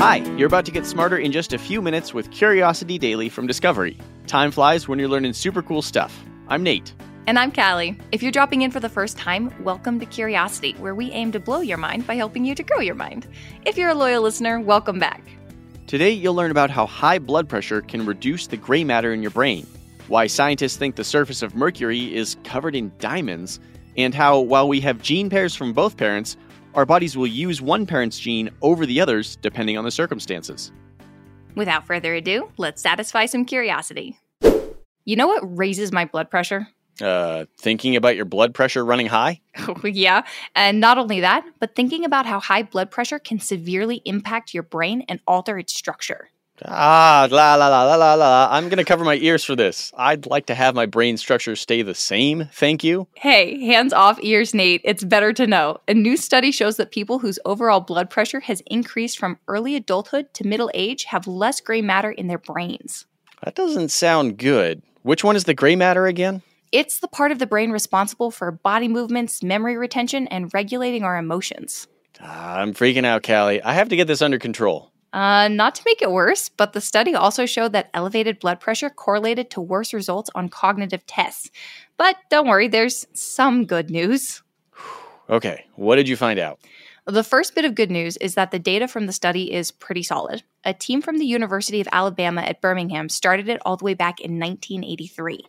Hi, you're about to get smarter in just a few minutes with Curiosity Daily from Discovery. Time flies when you're learning super cool stuff. I'm Nate. And I'm Callie. If you're dropping in for the first time, welcome to Curiosity, where we aim to blow your mind by helping you to grow your mind. If you're a loyal listener, welcome back. Today, you'll learn about how high blood pressure can reduce the gray matter in your brain, why scientists think the surface of Mercury is covered in diamonds, and how, while we have gene pairs from both parents, our bodies will use one parent's gene over the others depending on the circumstances. Without further ado, let's satisfy some curiosity. You know what raises my blood pressure? Uh, thinking about your blood pressure running high? yeah, and not only that, but thinking about how high blood pressure can severely impact your brain and alter its structure. Ah, la la la la la la. I'm going to cover my ears for this. I'd like to have my brain structure stay the same, thank you. Hey, hands off ears, Nate. It's better to know. A new study shows that people whose overall blood pressure has increased from early adulthood to middle age have less gray matter in their brains. That doesn't sound good. Which one is the gray matter again? It's the part of the brain responsible for body movements, memory retention, and regulating our emotions. Ah, I'm freaking out, Callie. I have to get this under control. Uh, not to make it worse, but the study also showed that elevated blood pressure correlated to worse results on cognitive tests. But don't worry, there's some good news. Okay, what did you find out? The first bit of good news is that the data from the study is pretty solid. A team from the University of Alabama at Birmingham started it all the way back in 1983,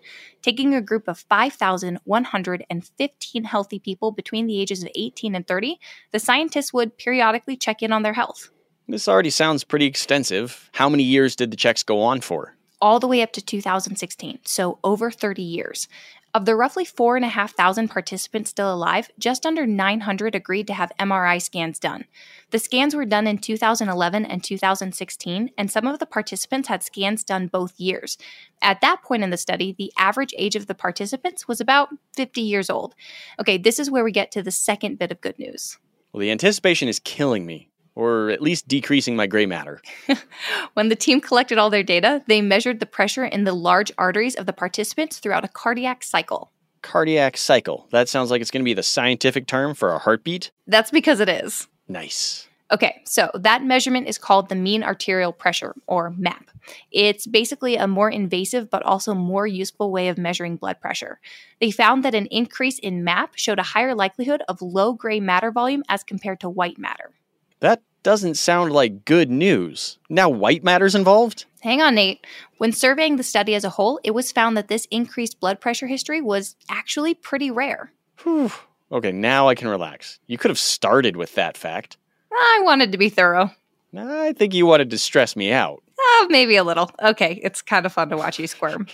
taking a group of 5,115 healthy people between the ages of 18 and 30. The scientists would periodically check in on their health. This already sounds pretty extensive. How many years did the checks go on for? All the way up to 2016, so over 30 years. Of the roughly 4,500 participants still alive, just under 900 agreed to have MRI scans done. The scans were done in 2011 and 2016, and some of the participants had scans done both years. At that point in the study, the average age of the participants was about 50 years old. Okay, this is where we get to the second bit of good news. Well, the anticipation is killing me or at least decreasing my gray matter. when the team collected all their data, they measured the pressure in the large arteries of the participants throughout a cardiac cycle. Cardiac cycle. That sounds like it's going to be the scientific term for a heartbeat. That's because it is. Nice. Okay, so that measurement is called the mean arterial pressure, or MAP. It's basically a more invasive but also more useful way of measuring blood pressure. They found that an increase in MAP showed a higher likelihood of low gray matter volume as compared to white matter. That doesn't sound like good news. Now white matter's involved? Hang on, Nate. When surveying the study as a whole, it was found that this increased blood pressure history was actually pretty rare. Whew. Okay, now I can relax. You could have started with that fact. I wanted to be thorough. I think you wanted to stress me out. Uh, maybe a little. Okay, it's kind of fun to watch you squirm.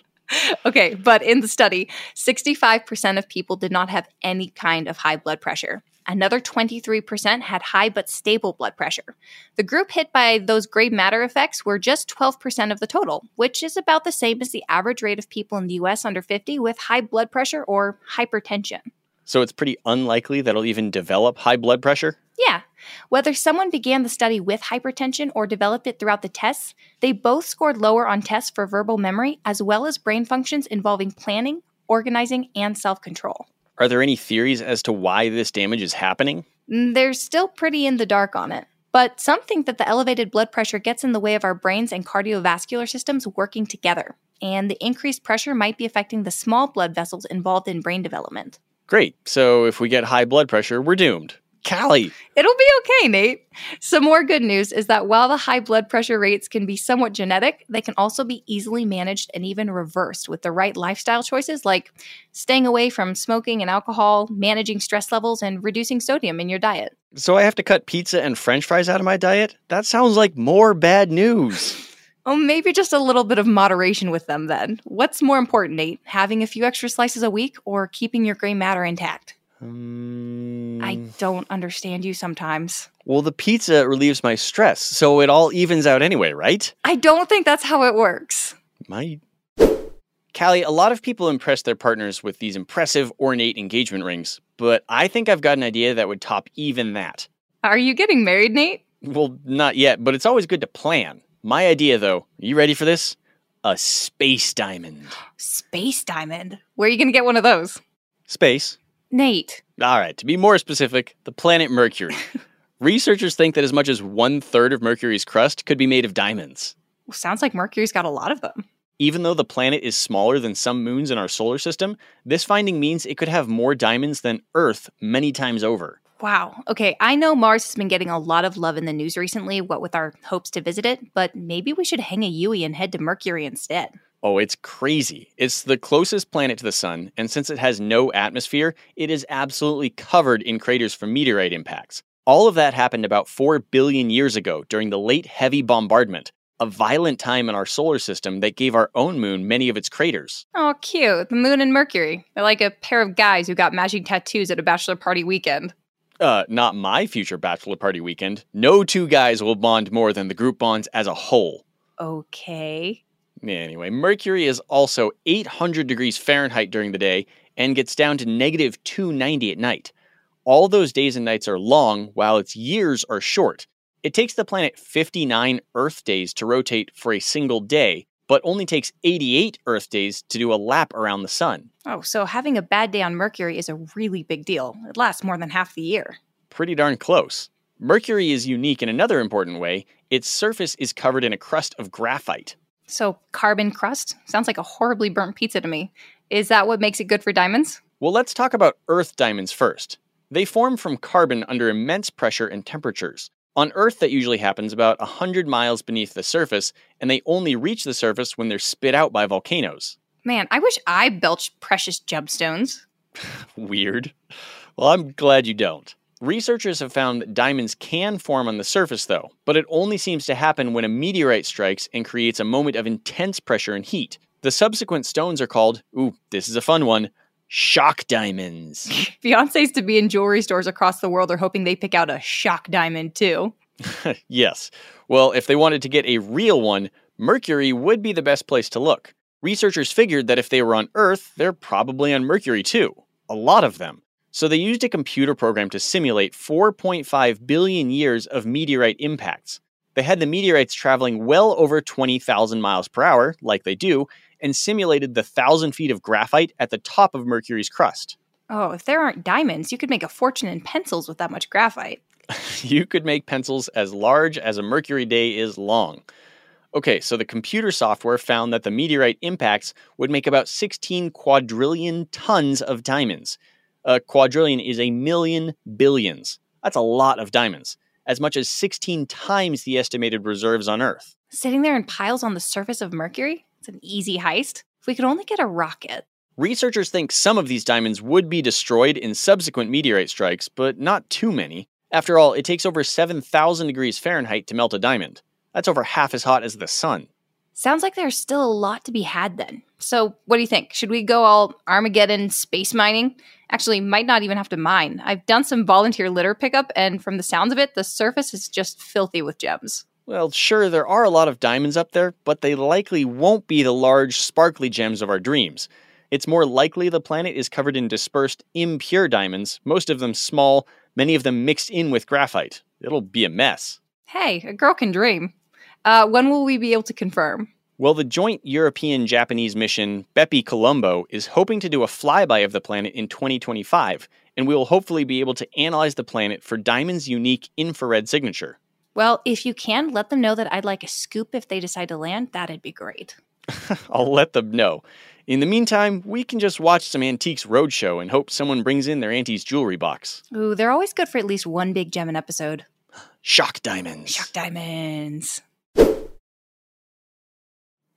okay, but in the study, 65% of people did not have any kind of high blood pressure. Another 23% had high but stable blood pressure. The group hit by those gray matter effects were just 12% of the total, which is about the same as the average rate of people in the US under 50 with high blood pressure or hypertension. So it's pretty unlikely that it'll even develop high blood pressure? Yeah. Whether someone began the study with hypertension or developed it throughout the tests, they both scored lower on tests for verbal memory as well as brain functions involving planning, organizing, and self control. Are there any theories as to why this damage is happening? Mm, they're still pretty in the dark on it. But some think that the elevated blood pressure gets in the way of our brains and cardiovascular systems working together, and the increased pressure might be affecting the small blood vessels involved in brain development. Great. So if we get high blood pressure, we're doomed. Callie. It'll be okay, Nate. Some more good news is that while the high blood pressure rates can be somewhat genetic, they can also be easily managed and even reversed with the right lifestyle choices like staying away from smoking and alcohol, managing stress levels, and reducing sodium in your diet. So I have to cut pizza and french fries out of my diet? That sounds like more bad news. Oh, maybe just a little bit of moderation with them then. What's more important, Nate? Having a few extra slices a week or keeping your gray matter intact? Um, I don't understand you sometimes. Well, the pizza relieves my stress, so it all evens out anyway, right? I don't think that's how it works. My. Callie, a lot of people impress their partners with these impressive, ornate engagement rings, but I think I've got an idea that would top even that. Are you getting married, Nate? Well, not yet, but it's always good to plan. My idea, though, are you ready for this? A space diamond. Space diamond? Where are you going to get one of those? Space. Nate. All right, to be more specific, the planet Mercury. Researchers think that as much as one third of Mercury's crust could be made of diamonds. Sounds like Mercury's got a lot of them. Even though the planet is smaller than some moons in our solar system, this finding means it could have more diamonds than Earth many times over. Wow. Okay, I know Mars has been getting a lot of love in the news recently, what with our hopes to visit it, but maybe we should hang a Yui and head to Mercury instead. Oh, it's crazy. It's the closest planet to the Sun, and since it has no atmosphere, it is absolutely covered in craters from meteorite impacts. All of that happened about 4 billion years ago during the late heavy bombardment, a violent time in our solar system that gave our own moon many of its craters. Oh, cute. The moon and Mercury. They're like a pair of guys who got matching tattoos at a bachelor party weekend. Uh, not my future bachelor party weekend. No two guys will bond more than the group bonds as a whole. Okay. Anyway, Mercury is also 800 degrees Fahrenheit during the day and gets down to negative 290 at night. All those days and nights are long, while its years are short. It takes the planet 59 Earth days to rotate for a single day, but only takes 88 Earth days to do a lap around the sun. Oh, so having a bad day on Mercury is a really big deal. It lasts more than half the year. Pretty darn close. Mercury is unique in another important way its surface is covered in a crust of graphite. So, carbon crust? Sounds like a horribly burnt pizza to me. Is that what makes it good for diamonds? Well, let's talk about Earth diamonds first. They form from carbon under immense pressure and temperatures. On Earth, that usually happens about 100 miles beneath the surface, and they only reach the surface when they're spit out by volcanoes. Man, I wish I belched precious gemstones. Weird. Well, I'm glad you don't. Researchers have found that diamonds can form on the surface, though, but it only seems to happen when a meteorite strikes and creates a moment of intense pressure and heat. The subsequent stones are called, ooh, this is a fun one, shock diamonds. Fiancés to be in jewelry stores across the world are hoping they pick out a shock diamond, too. yes. Well, if they wanted to get a real one, Mercury would be the best place to look. Researchers figured that if they were on Earth, they're probably on Mercury too. A lot of them. So they used a computer program to simulate 4.5 billion years of meteorite impacts. They had the meteorites traveling well over 20,000 miles per hour, like they do, and simulated the 1,000 feet of graphite at the top of Mercury's crust. Oh, if there aren't diamonds, you could make a fortune in pencils with that much graphite. you could make pencils as large as a Mercury day is long. Okay, so the computer software found that the meteorite impacts would make about 16 quadrillion tons of diamonds. A quadrillion is a million billions. That's a lot of diamonds, as much as 16 times the estimated reserves on Earth. Sitting there in piles on the surface of Mercury? It's an easy heist. If we could only get a rocket. Researchers think some of these diamonds would be destroyed in subsequent meteorite strikes, but not too many. After all, it takes over 7,000 degrees Fahrenheit to melt a diamond. That's over half as hot as the sun. Sounds like there's still a lot to be had then. So, what do you think? Should we go all Armageddon space mining? Actually, might not even have to mine. I've done some volunteer litter pickup, and from the sounds of it, the surface is just filthy with gems. Well, sure, there are a lot of diamonds up there, but they likely won't be the large, sparkly gems of our dreams. It's more likely the planet is covered in dispersed, impure diamonds, most of them small, many of them mixed in with graphite. It'll be a mess. Hey, a girl can dream. Uh, when will we be able to confirm? Well, the joint European Japanese mission, Bepi Colombo, is hoping to do a flyby of the planet in 2025, and we will hopefully be able to analyze the planet for Diamond's unique infrared signature. Well, if you can, let them know that I'd like a scoop if they decide to land. That'd be great. I'll let them know. In the meantime, we can just watch some Antiques Roadshow and hope someone brings in their auntie's jewelry box. Ooh, they're always good for at least one big gem an episode. Shock diamonds. Shock diamonds.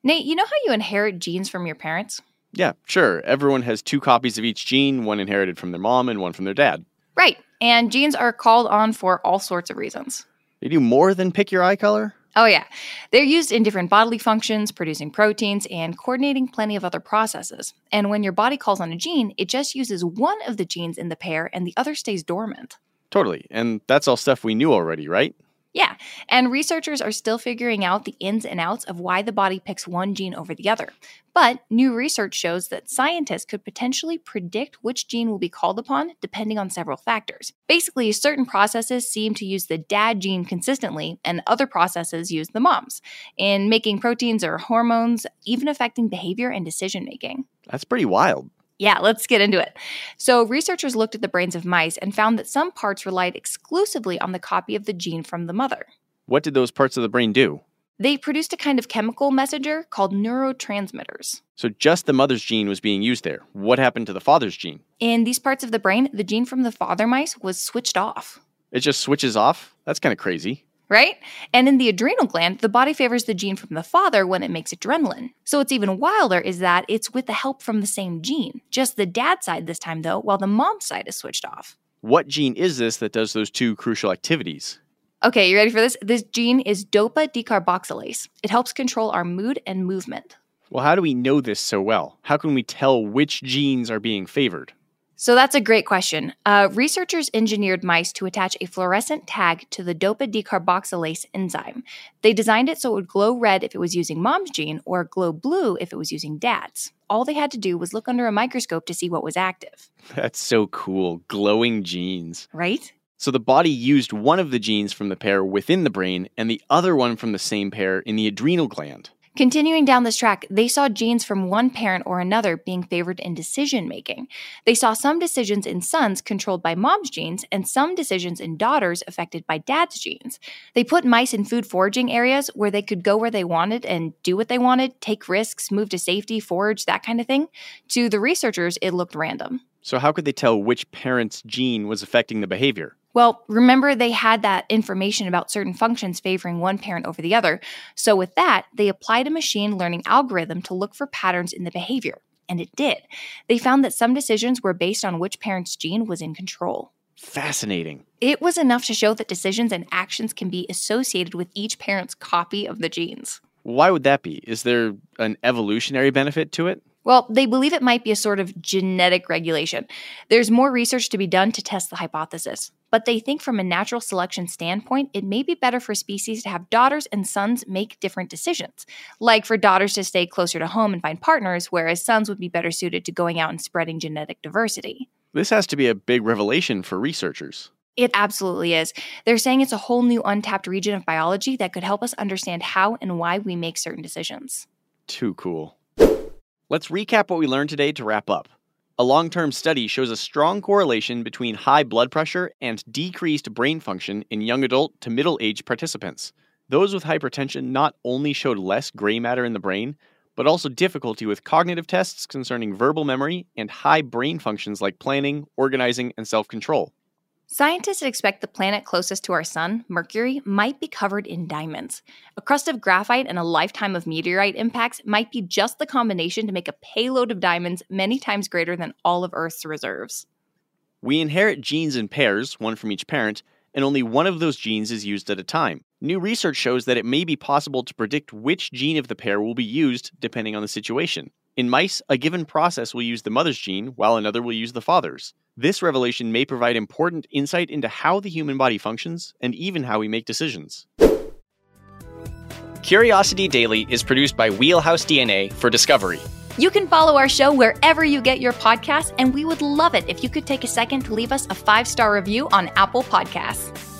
Nate, you know how you inherit genes from your parents? Yeah, sure. Everyone has two copies of each gene, one inherited from their mom and one from their dad. Right. And genes are called on for all sorts of reasons. They do more than pick your eye color? Oh, yeah. They're used in different bodily functions, producing proteins, and coordinating plenty of other processes. And when your body calls on a gene, it just uses one of the genes in the pair and the other stays dormant. Totally. And that's all stuff we knew already, right? Yeah, and researchers are still figuring out the ins and outs of why the body picks one gene over the other. But new research shows that scientists could potentially predict which gene will be called upon depending on several factors. Basically, certain processes seem to use the dad gene consistently, and other processes use the mom's, in making proteins or hormones, even affecting behavior and decision making. That's pretty wild. Yeah, let's get into it. So, researchers looked at the brains of mice and found that some parts relied exclusively on the copy of the gene from the mother. What did those parts of the brain do? They produced a kind of chemical messenger called neurotransmitters. So just the mother's gene was being used there. What happened to the father's gene? In these parts of the brain, the gene from the father mice was switched off. It just switches off? That's kind of crazy. Right? And in the adrenal gland, the body favors the gene from the father when it makes adrenaline. So what's even wilder is that it's with the help from the same gene, just the dad side this time though, while the mom side is switched off. What gene is this that does those two crucial activities? Okay, you ready for this? This gene is dopa decarboxylase. It helps control our mood and movement. Well, how do we know this so well? How can we tell which genes are being favored? So that's a great question. Uh, researchers engineered mice to attach a fluorescent tag to the dopa decarboxylase enzyme. They designed it so it would glow red if it was using mom's gene or glow blue if it was using dad's. All they had to do was look under a microscope to see what was active. That's so cool. Glowing genes. Right? So the body used one of the genes from the pair within the brain and the other one from the same pair in the adrenal gland. Continuing down this track, they saw genes from one parent or another being favored in decision making. They saw some decisions in sons controlled by mom's genes and some decisions in daughters affected by dad's genes. They put mice in food foraging areas where they could go where they wanted and do what they wanted, take risks, move to safety, forage, that kind of thing. To the researchers, it looked random. So, how could they tell which parent's gene was affecting the behavior? Well, remember they had that information about certain functions favoring one parent over the other. So, with that, they applied a machine learning algorithm to look for patterns in the behavior. And it did. They found that some decisions were based on which parent's gene was in control. Fascinating. It was enough to show that decisions and actions can be associated with each parent's copy of the genes. Why would that be? Is there an evolutionary benefit to it? Well, they believe it might be a sort of genetic regulation. There's more research to be done to test the hypothesis, but they think from a natural selection standpoint, it may be better for species to have daughters and sons make different decisions. Like for daughters to stay closer to home and find partners, whereas sons would be better suited to going out and spreading genetic diversity. This has to be a big revelation for researchers. It absolutely is. They're saying it's a whole new untapped region of biology that could help us understand how and why we make certain decisions. Too cool. Let's recap what we learned today to wrap up. A long term study shows a strong correlation between high blood pressure and decreased brain function in young adult to middle aged participants. Those with hypertension not only showed less gray matter in the brain, but also difficulty with cognitive tests concerning verbal memory and high brain functions like planning, organizing, and self control. Scientists expect the planet closest to our sun, Mercury, might be covered in diamonds. A crust of graphite and a lifetime of meteorite impacts might be just the combination to make a payload of diamonds many times greater than all of Earth's reserves. We inherit genes in pairs, one from each parent, and only one of those genes is used at a time. New research shows that it may be possible to predict which gene of the pair will be used depending on the situation. In mice, a given process will use the mother's gene, while another will use the father's. This revelation may provide important insight into how the human body functions and even how we make decisions. Curiosity Daily is produced by Wheelhouse DNA for Discovery. You can follow our show wherever you get your podcasts, and we would love it if you could take a second to leave us a five star review on Apple Podcasts.